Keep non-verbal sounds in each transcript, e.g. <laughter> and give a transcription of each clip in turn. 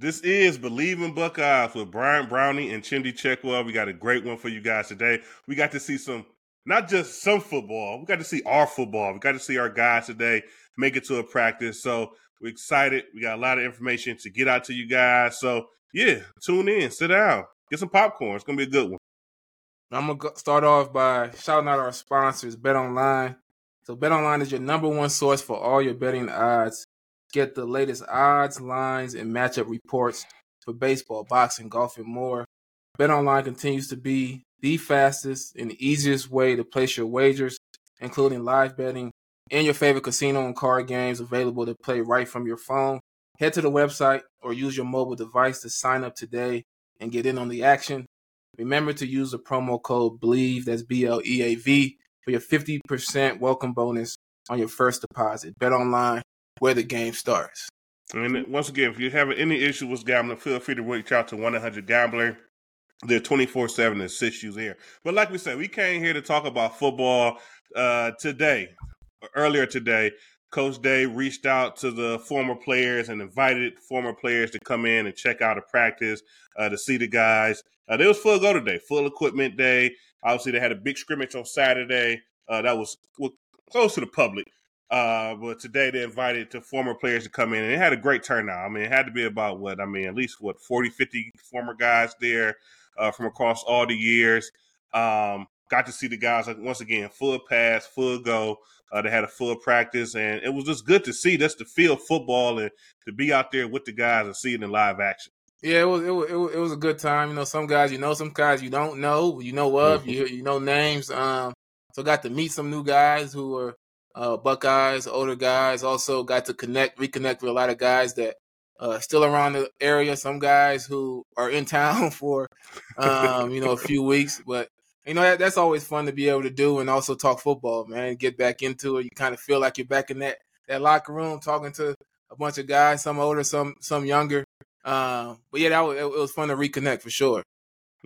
This is Bleav in Buckeyes with Bryant Browning and Chimdi Chekwa. We got a great one for you guys today. We got to see some, not just some football, we got to see our football. We got to see our guys today make it to a practice. So we're excited. We got a lot of information to get out to you guys. So yeah, tune in, sit down, get some popcorn. It's going to be a good one. I'm going to start off by shouting out our sponsors, Bet Online. So Bet Online is your number one source for all your betting odds. Get the latest odds, lines, and matchup reports for baseball, boxing, golf, and more. BetOnline continues to be the fastest and easiest way to place your wagers, including live betting and your favorite casino and card games available to play right from your phone. Head to the website or use your mobile device to sign up today and get in on the action. Remember to use the promo code BLEAV, that's B L E A V, for your 50% welcome bonus on your first deposit. Bet online where the game starts. And once again, if you have any issue with gambling, feel free to reach out to 100 Gambler. They're 24 7 to assist you there. But like we said, we came here to talk about football uh, today. Earlier today, Coach Day reached out to the former players and invited former players to come in and check out a practice uh, to see the guys. Uh, there was full go today, full equipment day. Obviously, they had a big scrimmage on Saturday uh, that was close to the public. Uh, but today they invited to former players to come in and it had a great turnout. I mean, it had to be about what, I mean, at least what, 40, 50 former guys there uh, from across all the years. Um, got to see the guys like once again, full pass, full go. Uh, they had a full practice and it was just good to see just to feel football and to be out there with the guys and see it in live action. Yeah, it was, it was it was a good time. You know, some guys you know, some guys you don't know. You know of, mm-hmm. you you know names. Um, so got to meet some new guys who were uh, Buckeyes, older guys. Also got to connect, reconnect with a lot of guys that uh, still around the area. Some guys who are in <laughs> town for, um, you know, a few weeks. But you know that, that's always fun to be able to do, and also talk football, man. Get back into it. You kind of feel like you're back in that that locker room, talking to a bunch of guys, some older, some some younger. Um, but yeah, that was, it was fun to reconnect for sure.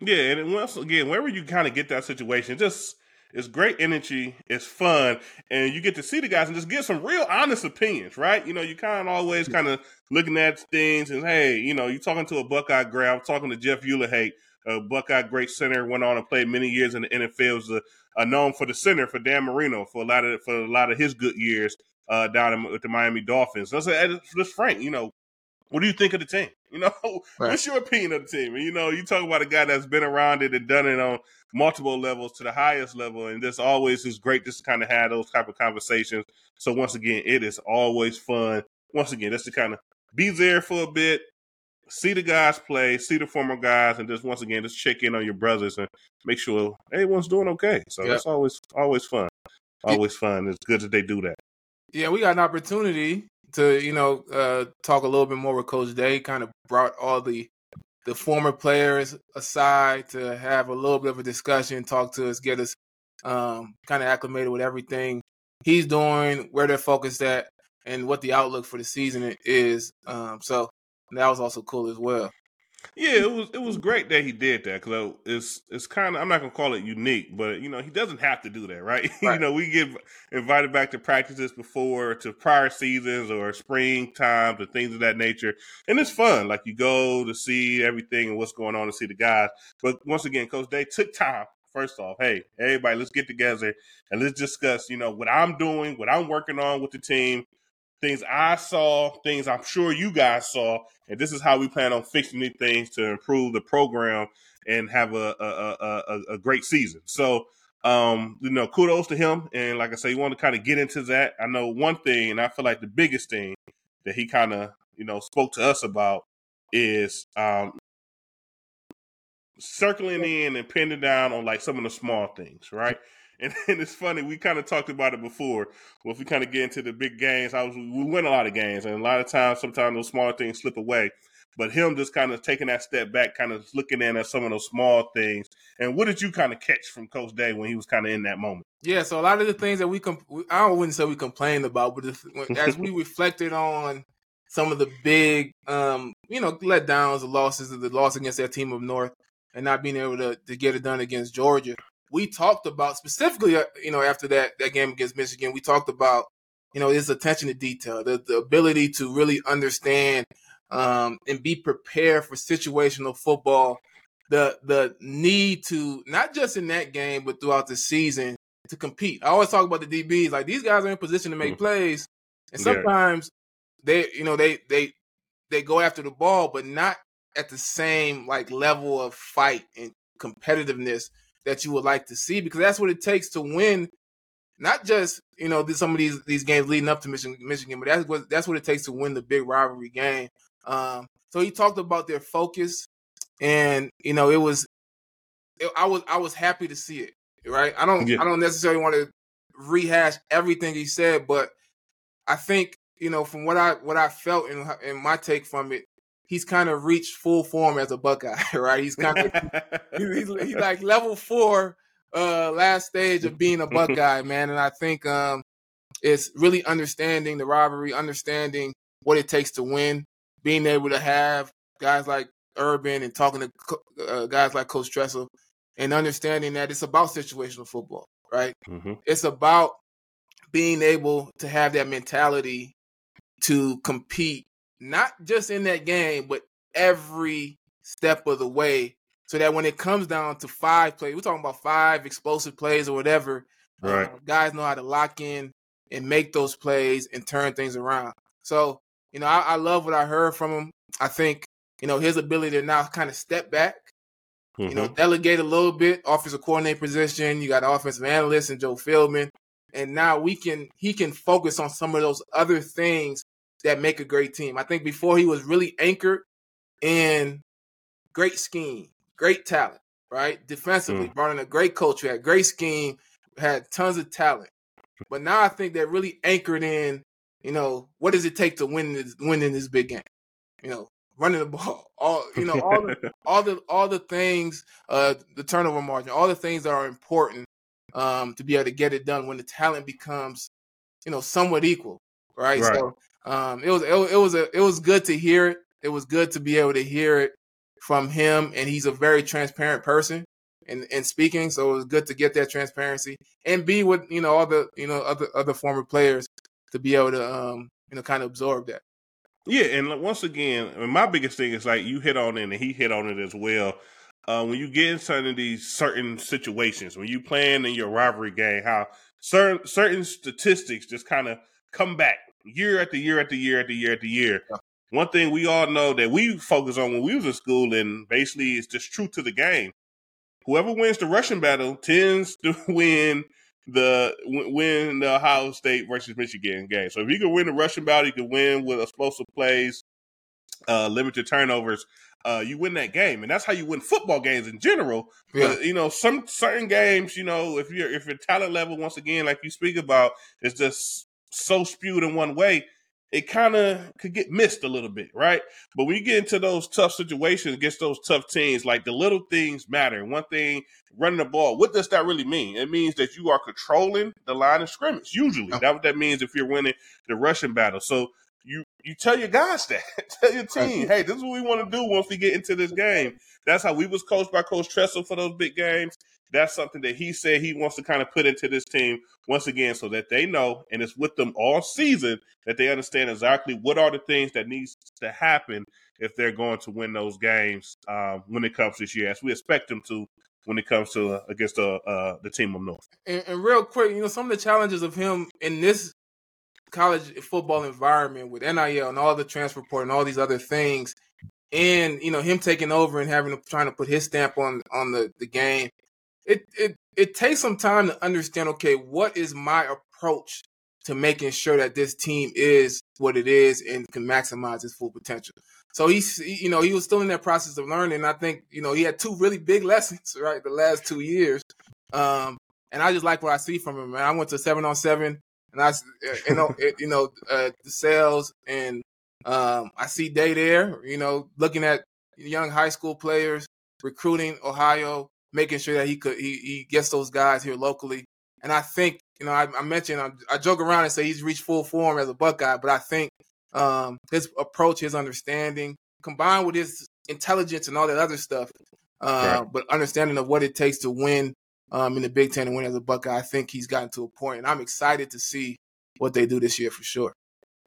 Yeah, and once again, wherever you kind of get that situation, just it's great energy. It's fun, and you get to see the guys and just get some real honest opinions, right? You know, you kind of always kind of looking at things and hey, you know, you're talking to a Buckeye grab, I'm talking to Jeff Uhlenhake, a Buckeye great center, went on and played many years in the NFL. Was a, a known for the center for Dan Marino for a lot of for a lot of his good years uh, down in, with the Miami Dolphins. So I said, just Frank, you know, what do you think of the team? You know, <laughs> right. what's your opinion of the team? And, you know, you talk about a guy that's been around it and done it on multiple levels to the highest level, and this always is great just to kind of have those type of conversations. So once again, it is always fun. Once again, just to kind of be there for a bit, see the guys play, see the former guys, and just once again, just check in on your brothers and make sure everyone's doing okay. So yep. it's always always fun, always fun. It's good that they do that. Yeah, we got an opportunity to you know uh, talk a little bit more with Coach Day. Kind of brought all the the former players aside to have a little bit of a discussion, talk to us, get us um, kind of acclimated with everything he's doing, where they're focused at, and what the outlook for the season is. Um, so that was also cool as well. Yeah, it was it was great that he did that because it's it's kind of I'm not gonna call it unique, but you know he doesn't have to do that, right? <laughs> right. you know we get invited back to practices before to prior seasons or spring times or things of that nature, and it's fun. Like you go to see everything and what's going on to see the guys. But once again, Coach Day took time. First off, hey everybody, let's get together and let's discuss. You know what I'm doing, what I'm working on with the team things I saw, things I'm sure you guys saw, and this is how we plan on fixing these things to improve the program and have a a, a, a great season. So, um, you know, kudos to him. And like I say, you want to kind of get into that. I know one thing, and I feel like the biggest thing that he kind of you know spoke to us about is um, circling in and pinning down on like some of the small things, right? And, <laughs> and it's funny, we kind of talked about it before. Well, if we kind of get into the big games, I was we win a lot of games, and a lot of times, sometimes those smaller things slip away. But him just kind of taking that step back, kind of looking in at some of those small things. And what did you kind of catch from Coach Day when he was kind of in that moment? Yeah, so a lot of the things that we, comp- I wouldn't say we complained about, but as we reflected on some of the big, um, you know, letdowns, the losses, the loss against that team of North, and not being able to, to get it done against Georgia we talked about specifically, uh, you know, after that that game against Michigan, we talked about, you know, his attention to detail, the, the ability to really understand um, and be prepared for situational football. The the need to not just in that game but throughout the season to compete. I always talk about the DBs like these guys are in position to make mm-hmm. plays, and sometimes yeah. they you know they they they go after the ball, but not at the same like level of fight and competitiveness that you would like to see because that's what it takes to win not just you know some of these these games leading up to Michigan, Michigan, but that's what that's what it takes to win the big rivalry game. Um, so he talked about their focus, and you know it was, it, I was I was happy to see it. Right, I don't yeah. I don't necessarily want to rehash everything he said, but I think you know from what I what I felt and and my take from it, he's kind of reached full form as a Buckeye. <laughs> Right, he's kind of he's, he's, like level four uh last stage of being a Buckeye, <laughs> man. And I think um it's really understanding the rivalry, understanding what it takes to win, being able to have guys like Urban and talking to uh, guys like Coach Tressel, and understanding that it's about situational football, right? Mm-hmm. It's about being able to have that mentality to compete, not just in that game, but every step of the way so that when it comes down to five plays, we're talking about five explosive plays or whatever. Right. Uh, guys know how to lock in and make those plays and turn things around. So, you know, I, I, love what I heard from him. I think, you know, his ability to now kind of step back, mm-hmm. you know, mm-hmm. delegate a little bit, offensive coordinator position. You got offensive analyst and Joe Philbin. And now we can he can focus on some of those other things that make a great team. I think before he was really anchored in great scheme, great talent, right? Defensively, mm. brought in a great culture, had great scheme, had tons of talent. But now I think they're really anchored in, you know, what does it take to win this win in this big game? You know, running the <laughs> ball, all you know, all the <laughs> all the all the things, uh, the turnover margin, all the things that are important um, to be able to get it done when the talent becomes, you know, somewhat equal, right? right. So um, it was it, it was a it was good to hear it. It was good to be able to hear it from him, and he's a very transparent person in, in speaking. So it was good to get that transparency and be with you know all the you know other other former players to be able to um you know kind of absorb that. Yeah, and once again, I mean, my biggest thing is like you hit on it, and he hit on it as well. Uh, when you get in some of these certain situations, when you playing in your rivalry game, how certain certain statistics just kind of come back year after year after year after year after year. One thing we all know that we focus on when we was in school, and basically it's just true to the game. Whoever wins the rushing battle tends to <laughs> win the win the Ohio State versus Michigan game. So if you can win the rushing battle, you can win with explosive plays, uh, limited turnovers. Uh, you win that game, and that's how you win football games in general. Yeah. But you know, some certain games, you know, if you're if your talent level once again, like you speak about, is just so spewed in one way, it kind of could get missed a little bit, right? But when you get into those tough situations against those tough teams, like the little things matter. One thing, running the ball, what does that really mean? It means that you are controlling the line of scrimmage. Usually, oh. that's what that means if you're winning the rushing battle. So you you tell your guys <laughs> that, tell your team, hey, this is what we want to do once we get into this game. That's how we was coached by Coach Tressel for those big games that's something that he said he wants to kind of put into this team once again so that they know and it's with them all season that they understand exactly what are the things that needs to happen if they're going to win those games um, when it comes this year as we expect them to when it comes to uh, against uh, uh, the team of north. And, and real quick you know some of the challenges of him in this college football environment with nil and all the transfer portal and all these other things and you know him taking over and having trying to put his stamp on on the, the game it it it takes some time to understand. Okay, what is my approach to making sure that this team is what it is and can maximize its full potential. So he's, you know, he was still in that process of learning. I think, you know, he had two really big <laughs> lessons, right, the last two years. Um, and I just like what I see from him, man. I went to seven on seven, and I, you know, <laughs> it, you know, uh, the sales, and um, I see Day there, you know, looking at young high school players, recruiting Ohio, making sure that he could he, he gets those guys here locally. And I think you know I, I mentioned I, I, joke around and say he's reached full form as a Buckeye, but I think um, his approach, his understanding, combined with his intelligence and all that other stuff, uh, right. but understanding of what it takes to win um, in the Big Ten and win as a Buckeye, I think he's gotten to a point, and I'm excited to see what they do this year for sure.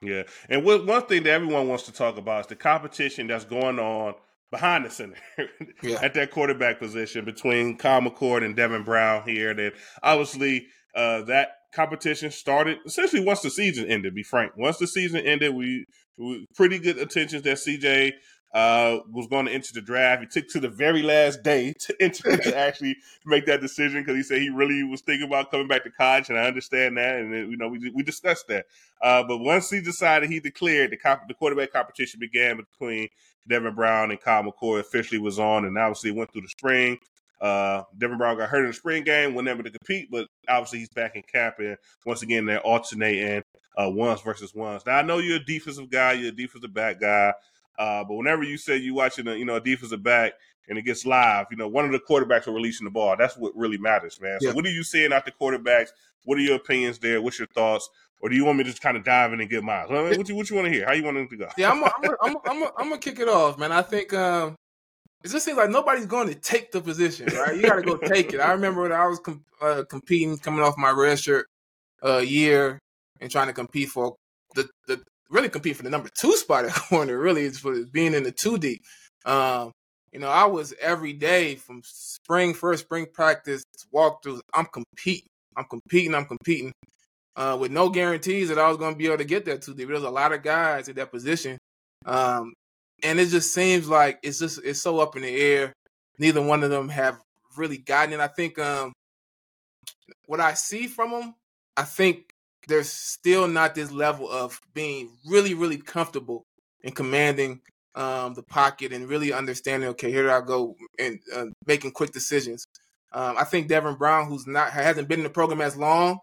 Yeah, and what, one thing that everyone wants to talk about is the competition that's going on behind the center <laughs> yeah. at that quarterback position between Kyle McCord and Devin Brown here. That obviously uh, that competition started essentially once the season ended. Be frank, once the season ended, we, we pretty good attentions that CJ uh, was going to enter the draft. He took to the very last day <laughs> to enter to <laughs> actually make that decision because he said he really was thinking about coming back to college, and I understand that. And you know, we we discussed that. Uh, but once he decided, he declared the comp- the quarterback competition began between Devin Brown and Kyle McCord officially was on, and obviously went through the spring. Uh, Devin Brown got hurt in the spring game, wasn't able to compete, but obviously he's back in camp, and once again they're alternating uh, ones versus ones. Now I know you're a defensive guy, you're a defensive back guy. Uh, but whenever you say you're watching a you know a defensive back and it gets live, you know one of the quarterbacks are releasing the ball. That's what really matters, man. So yeah. what are you seeing out the quarterbacks? What are your opinions there? What's your thoughts? Or do you want me to just kind of dive in and get mine? What you what you want to hear? How you want to go? Yeah, I'm I'm <laughs> I'm I'm gonna kick it off, man. I think um, it just seems like nobody's going to take the position, right? You got to go take it. I remember when I was com- uh, competing, coming off my red shirt uh, year, and trying to compete for the, the really compete for the number two spot at <laughs> corner. Really, is for being in the two deep. Um, you know, I was every day from spring first spring practice walkthroughs. I'm competing. I'm competing. I'm competing. Uh, with no guarantees that I was going to be able to get that two deep. There's a lot of guys at that position, um, and it just seems like it's just it's so up in the air. Neither one of them have really gotten it. I think um, what I see from them, I think there's still not this level of being really, really comfortable in commanding um, the pocket and really understanding. Okay, here I go and uh, making quick decisions. Um, I think Devin Brown, who's not hasn't been in the program as long,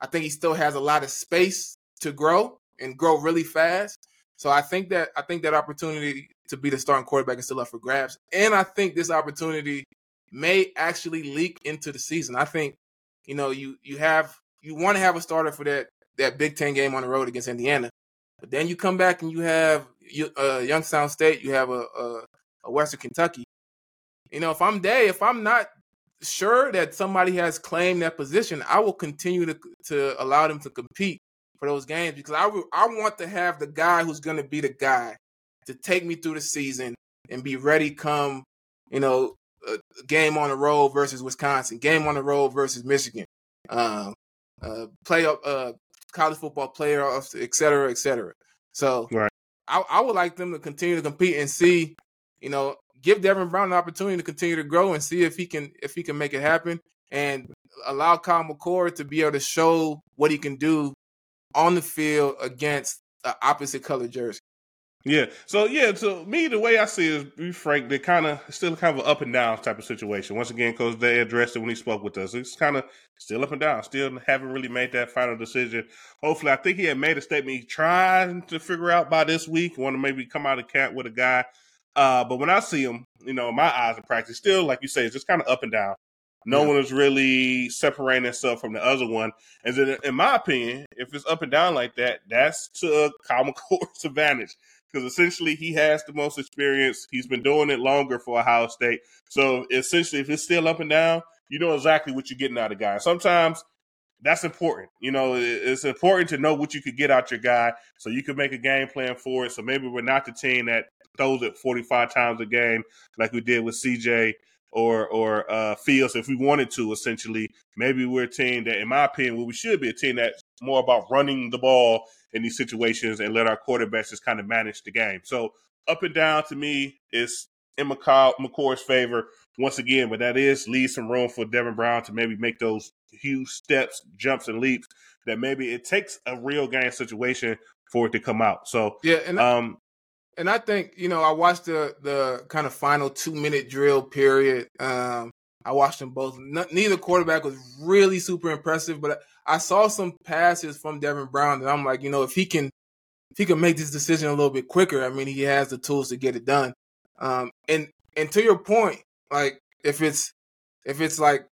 I think he still has a lot of space to grow and grow really fast. So I think that I think that opportunity to be the starting quarterback is still up for grabs, and I think this opportunity may actually leak into the season. I think you know you you have you want to have a starter for that that Big Ten game on the road against Indiana. But then you come back and you have uh, Youngstown State, you have a, a, a Western Kentucky. You know, if I'm Day, if I'm not sure that somebody has claimed that position, I will continue to to allow them to compete for those games because I I want to have the guy who's going to be the guy to take me through the season and be ready come you know game on the road versus Wisconsin, game on the road versus Michigan, um, uh, play up uh, college football player, et cetera, et cetera. So right. I, I would like them to continue to compete and see, you know, give Devin Brown an opportunity to continue to grow and see if he can if he can make it happen and allow Kyle McCord to be able to show what he can do on the field against the opposite color jersey. Yeah. So yeah, so me the way I see it is be frank, they're kind of still kind of an up and down type of situation. Once again, Coach Day addressed it when he spoke with us. It's kind of still up and down. Still haven't really made that final decision. Hopefully, I think he had made a statement he's trying to figure out by this week. Want to maybe come out of camp with a guy. Uh, but when I see him, you know, my eyes in practice, still like you say, it's just kind of up and down. No yeah. one is really separating itself from the other one. And then, in my opinion, if it's up and down like that, that's to Kyle <laughs> McCord's advantage because essentially he has the most experience. He's been doing it longer for Ohio State. So essentially, if it's still up and down, you know exactly what you're getting out of guy. Sometimes that's important. You know, it's important to know what you could get out your guy so you can make a game plan for it. So maybe we're not the team that throws it 45 times a game like we did with CJ or or uh, Fields if we wanted to. Essentially, maybe we're a team that, in my opinion, well, we should be a team that's more about running the ball in these situations and let our quarterbacks just kind of manage the game. So up and down to me is in McCall, McCord's favor once again, but that is leave some room for Devin Brown to maybe make those huge steps, jumps, and leaps that maybe it takes a real game situation for it to come out. So yeah, and um, and I think you know I watched the the kind of final two minute drill period. Um, I watched them both. neither quarterback was really super impressive, but I saw some passes from Devin Brown that I'm like, you know, if he can, if he can make this decision a little bit quicker, I mean, he has the tools to get it done. Um, and and to your point, like if it's if it's like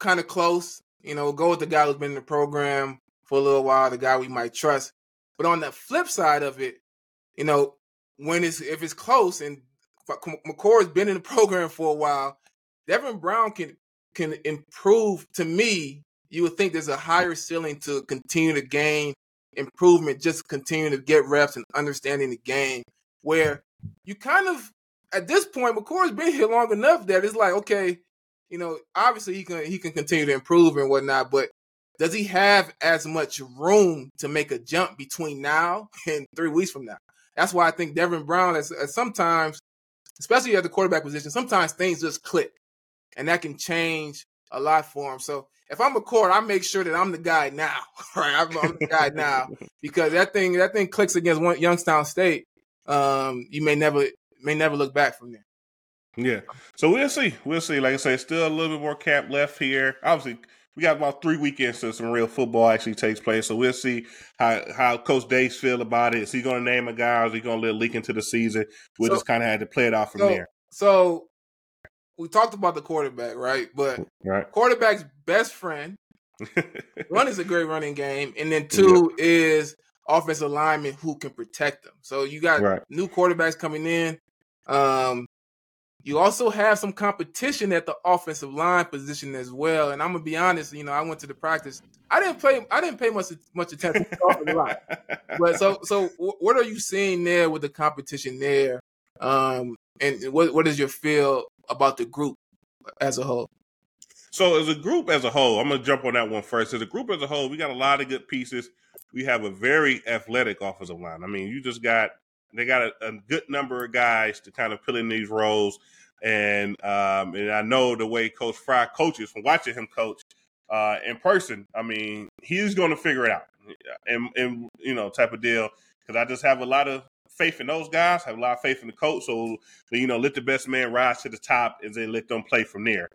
kind of close, you know, go with the guy who's been in the program for a little while, the guy we might trust. But on the flip side of it, you know, when it's if it's close and McCord's been in the <laughs> program for a while, Devin Brown can can improve. To me, you would think there's a higher ceiling to continue to gain improvement, just continuing to get reps and understanding the game. Where you kind of at this point, McCord's been here long enough that it's like, okay, you know, obviously he can he can continue to improve and whatnot, but does he have as much room to make a jump between now <laughs> and three weeks from now? That's why I think Devin Brown, as, as sometimes, especially at the quarterback position, sometimes things just click, and that can change a lot for him. So if I'm a court, I make sure that I'm the guy now, <laughs> right? I'm, I'm the guy now <laughs> because that thing that thing clicks against one Youngstown State. Um, you may never may never look back from there. Yeah. So we'll see. We'll see. Like I say, still a little bit more cap left here. Obviously, we got about three weekends till some real football actually takes place. So we'll see how how Coach Dace feel about it. Is he going to name a guy, or is he going to let leak into the season? We'll so, just kind of had to play it out from so, there. So we talked about the quarterback, right? But right. quarterback's best friend, <laughs> one is a great running game, and then two yeah. is offensive linemen who can protect them. So you got right. new quarterbacks coming in. Um, you also have some competition at the offensive line position as well. And I'm gonna be honest, you know, I went to the practice. I didn't play. I didn't pay much much attention to the offensive line. <laughs> But so so, what are you seeing there with the competition there? Um, and what what is your feel about the group as a whole? So as a group as a whole, I'm gonna jump on that one first. As a group as a whole, we got a lot of good pieces. We have a very athletic offensive line. I mean, you just got they got a, a, good number of guys to kind of fill in these roles. And um, and I know the way Coach Frye coaches from watching him coach uh, in person. I mean, he's going to figure it out, and and you know, type of deal. Because I just have a lot of faith in those guys. Have a lot of faith in the coach. So you know, let the best man rise to the top, and then let them play from there.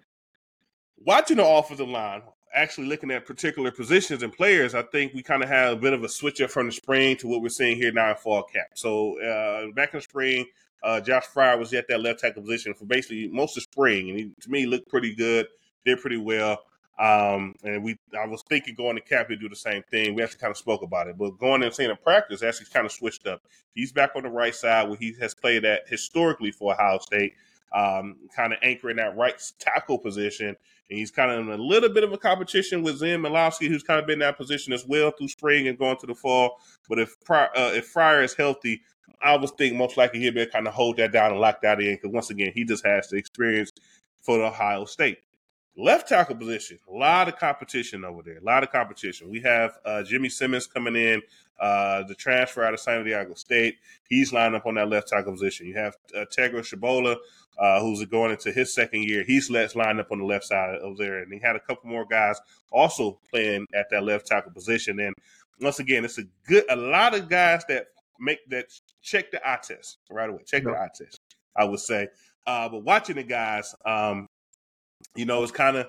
Watching the offensive line, actually looking at particular positions and players, I think we kind of have a bit of a switch up from the spring to what we're seeing here now in fall camp. So uh, back in the spring, uh, Josh Fryar was at that left tackle position for basically most of spring, and he, to me looked pretty good, did pretty well. Um, and we, I was thinking going to Cap to do the same thing. We actually kind of spoke about it, but going and seeing in practice actually kind of switched up. He's back on the right side where he has played at historically for Ohio State um, kind of anchoring that right tackle position. And he's kind of in a little bit of a competition with Zen Michalski, who's kind of been in that position as well through spring and going to the fall. But if uh, if Fryar is healthy, I would think most likely he'll be kind of hold that down and lock that in because once again, he just has the experience for the Ohio State. Left tackle position, a lot of competition over there. A lot of competition. We have uh, Jimmy Simmons coming in, uh, the transfer out of San Diego State. He's lined up on that left tackle position. You have uh, Tegra Tshabola, uh, who's going into his second year. He's let's lined up on the left side of there, and he had a couple more guys also playing at that left tackle position. And once again, it's a good, a lot of guys that make that check the eye test right away. Check the eye test, I would say. Uh, but watching the guys, um, you know, it's kind of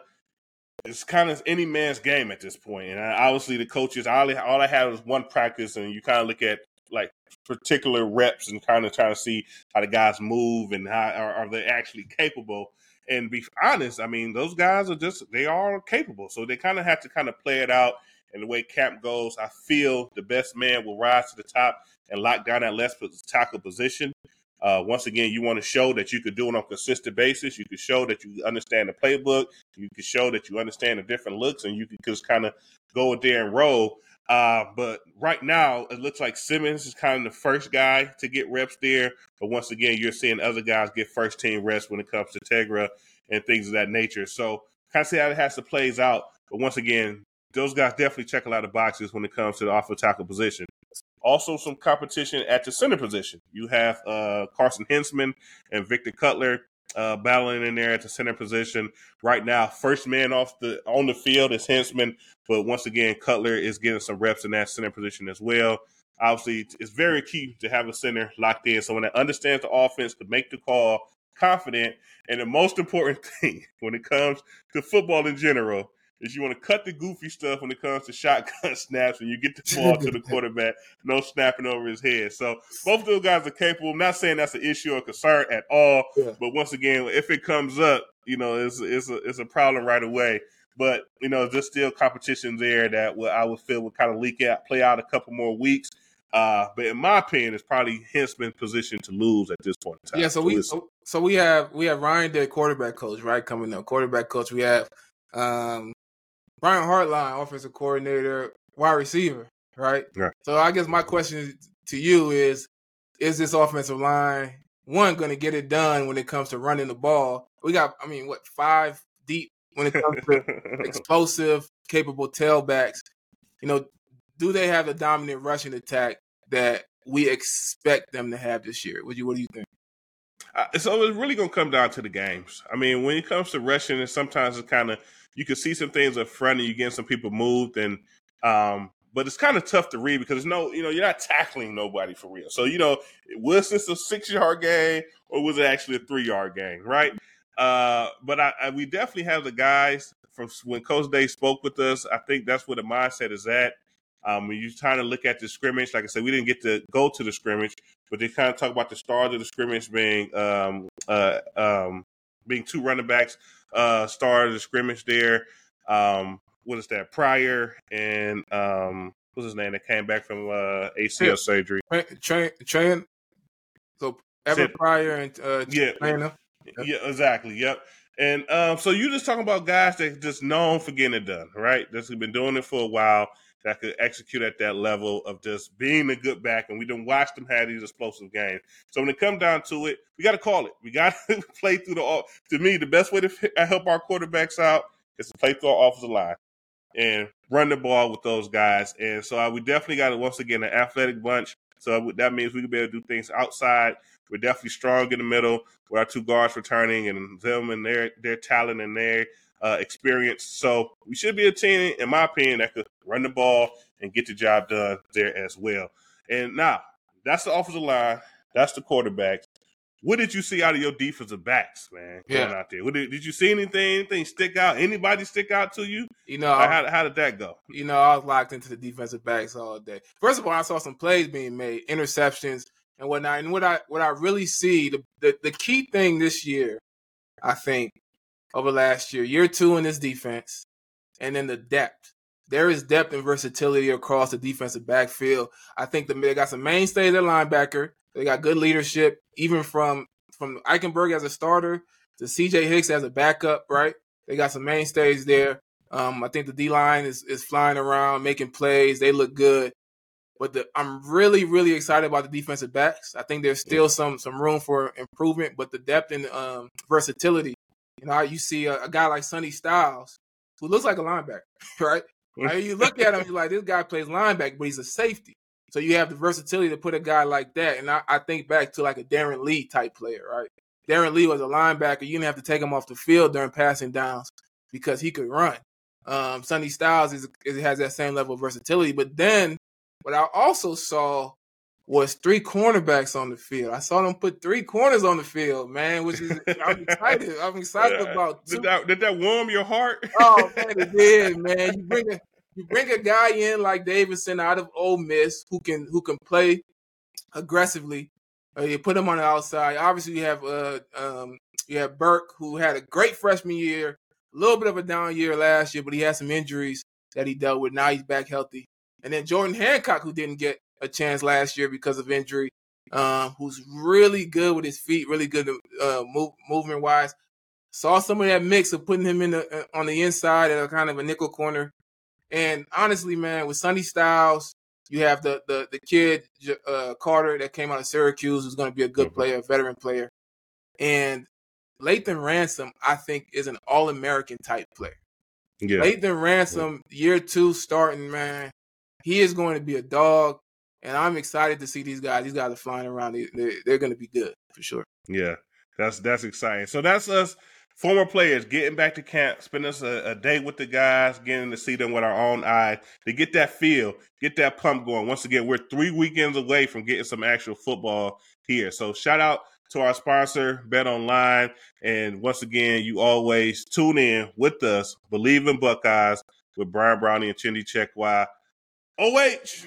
it's kind of any man's game at this point. And obviously, the coaches all all I had was one practice, and you kind of look at like particular reps and kind of try to see how the guys move and how are, are they actually capable. And be honest, I mean, those guys are just they are capable, so they kind of have to kind of play it out. And the way camp goes, I feel the best man will rise to the top and lock down that left tackle position. Uh, once again, you want to show that you could do it on a consistent basis. You can show that you understand the playbook. You can show that you understand the different looks, and you can just kind of go there and roll. Uh, but right now, it looks like Simmons is kind of the first guy to get reps there. But once again, you're seeing other guys get first team reps when it comes to Tegra and things of that nature. So kind of see how it has to plays out. But once again, those guys definitely check a lot of boxes when it comes to the off of tackle position. Also, some competition at the center position. You have uh, Carson Hinzman and Victor Cutler uh, battling in there at the center position right now. First man off the on the field is Hinsman, but once again, Cutler is getting some reps in that center position as well. Obviously, it's very key to have a center locked in, someone that understands the offense, could make the call, confident, and the most important <laughs> thing when it comes to football in general is you want to cut the goofy stuff when it comes to shotgun <laughs> snaps and you get the ball to the quarterback, no snapping over his head. So both of those guys are capable. I'm not saying that's an issue or concern at all, yeah. but once again, if it comes up, you know, it's it's a it's a problem right away. But you know, there's still competition there that I would feel would kind of leak out, play out a couple more weeks. Uh, but in my opinion, it's probably Hinzman's position to lose at this point in time. Yeah, so, so we so we have we have Ryan Day, quarterback coach, right? Coming up, quarterback coach. We have um, Brian Hartline, offensive coordinator, wide receiver. right? Right. So I guess my question to you is: Is this offensive line one going to get it done when it comes to running the ball? We got, I mean, what five deep when it comes to <laughs> explosive, capable tailbacks. You know, do they have the dominant rushing attack that we expect them to have this year? What do you What do you think? Uh, so it's really going to come down to the games. I mean, when it comes to rushing, and sometimes it's kind of you can see some things up front, and you getting some people moved, and um, but it's kind of tough to read because no, you know, you're not tackling nobody for real. So you know, was this a six yard game or was it actually a three yard game, right? Uh, but I, I, we definitely have the guys from when Coach Day spoke with us. I think that's where the mindset is at. Um, when you're trying to look at the scrimmage, like I said, we didn't get to go to the scrimmage, but they kind of talk about the stars of the scrimmage being um, uh, um, being two running backs, uh, star of the scrimmage there. Um, what is that? Pryor and um, what's his name that came back from uh, ACL Yeah. surgery. Train, train. So Ever Said- Pryor and uh, Yeah, Trainer. Yeah, exactly. Yep. And um, so you just talking about guys that just known for getting it done, right? That's been doing it for a while. That could execute at that level of just being a good back, and we didn't watch them have these explosive games. So when it comes down to it, we got to call it. We got to <laughs> play through the. all- To me, the best way to help our quarterbacks out is to play through our offensive line and run the ball with those guys. And so uh, we definitely got once again an athletic bunch. So that means we can be able to do things outside. We're definitely strong in the middle with our two guards returning and them and their their talent and their uh, experience. So we should be a team, in my opinion, that could run the ball and get the job done there as well. And now that's the offensive line. That's the quarterbacks. What did you see out of your defensive backs, man? Going Yeah. out there. What did, did you see anything? Anything stick out? Anybody stick out to you? You know, Like, how, how did that go? you know, I was locked into the defensive backs all day. First of all, I saw some plays being made, interceptions and whatnot. And what I what I really see, the the, the key thing this year, I think, over last year, year two in this defense, and then the depth. There is depth and versatility across the defensive backfield. I think the, they got some mainstays at linebacker. They got good leadership, even from from Eichenberg as a starter to C.J. Hicks as a backup. Right, they got some mainstays there. Um, I think the D line is, is flying around, making plays. They look good. But the, I'm really, really excited about the defensive backs. I think there's still some some room for improvement, but the depth and um, versatility. You know, you see a, a guy like Sonny Styles, who looks like a linebacker, <laughs> right? Like, you look at him, you're like, this guy plays linebacker, but he's a safety. So you have the versatility to put a guy like that. And I, I think back to like a Darron Lee type player, right? Darron Lee was a linebacker. You didn't have to take him off the field during passing downs because he could run. Um, Sonny Styles is, is has that same level of versatility. But then what I also saw was three cornerbacks on the field. I saw them put three corners on the field, man, which is I'm excited. <laughs> I'm excited Yeah. about two Did that, did that warm your heart? <laughs> Oh man, it <laughs> did, man. You bring a you bring a guy in like Davidson out of Ole Miss who can who can play aggressively. Uh, you put him on the outside. Obviously, you have uh um you have Burke who had a great freshman year, a little bit of a down year last year, but he had some injuries that he dealt with. Now he's back healthy. And then Jordan Hancock, who didn't get a chance last year because of injury, um, who's really good with his feet, really good uh, move, movement wise saw some of that mix of putting him in the uh, on the inside at a kind of a nickel corner. And honestly, man, with Sonny Styles, you have the the the kid uh, Carter that came out of Syracuse, who's going to be a good Mhm. player, a veteran player, and Lathan Ransom, I think, is an All American type player. yeah. Lathan Ransom, year two starting, man, he is going to be a dog, and I'm excited to see these guys. These guys are flying around. They, they're, they're going to be good for sure. Yeah, that's that's exciting. So that's us former players getting back to camp, spending a, a day with the guys, getting to see them with our own eyes, to get that feel, get that pump going. Once again, we're three weekends away from getting some actual football here. So shout out to our sponsor, Bet Online, and once again, you always tune in with us. Bleav in Buckeyes with Bryant Browning and Chimdi Chekwa. OH,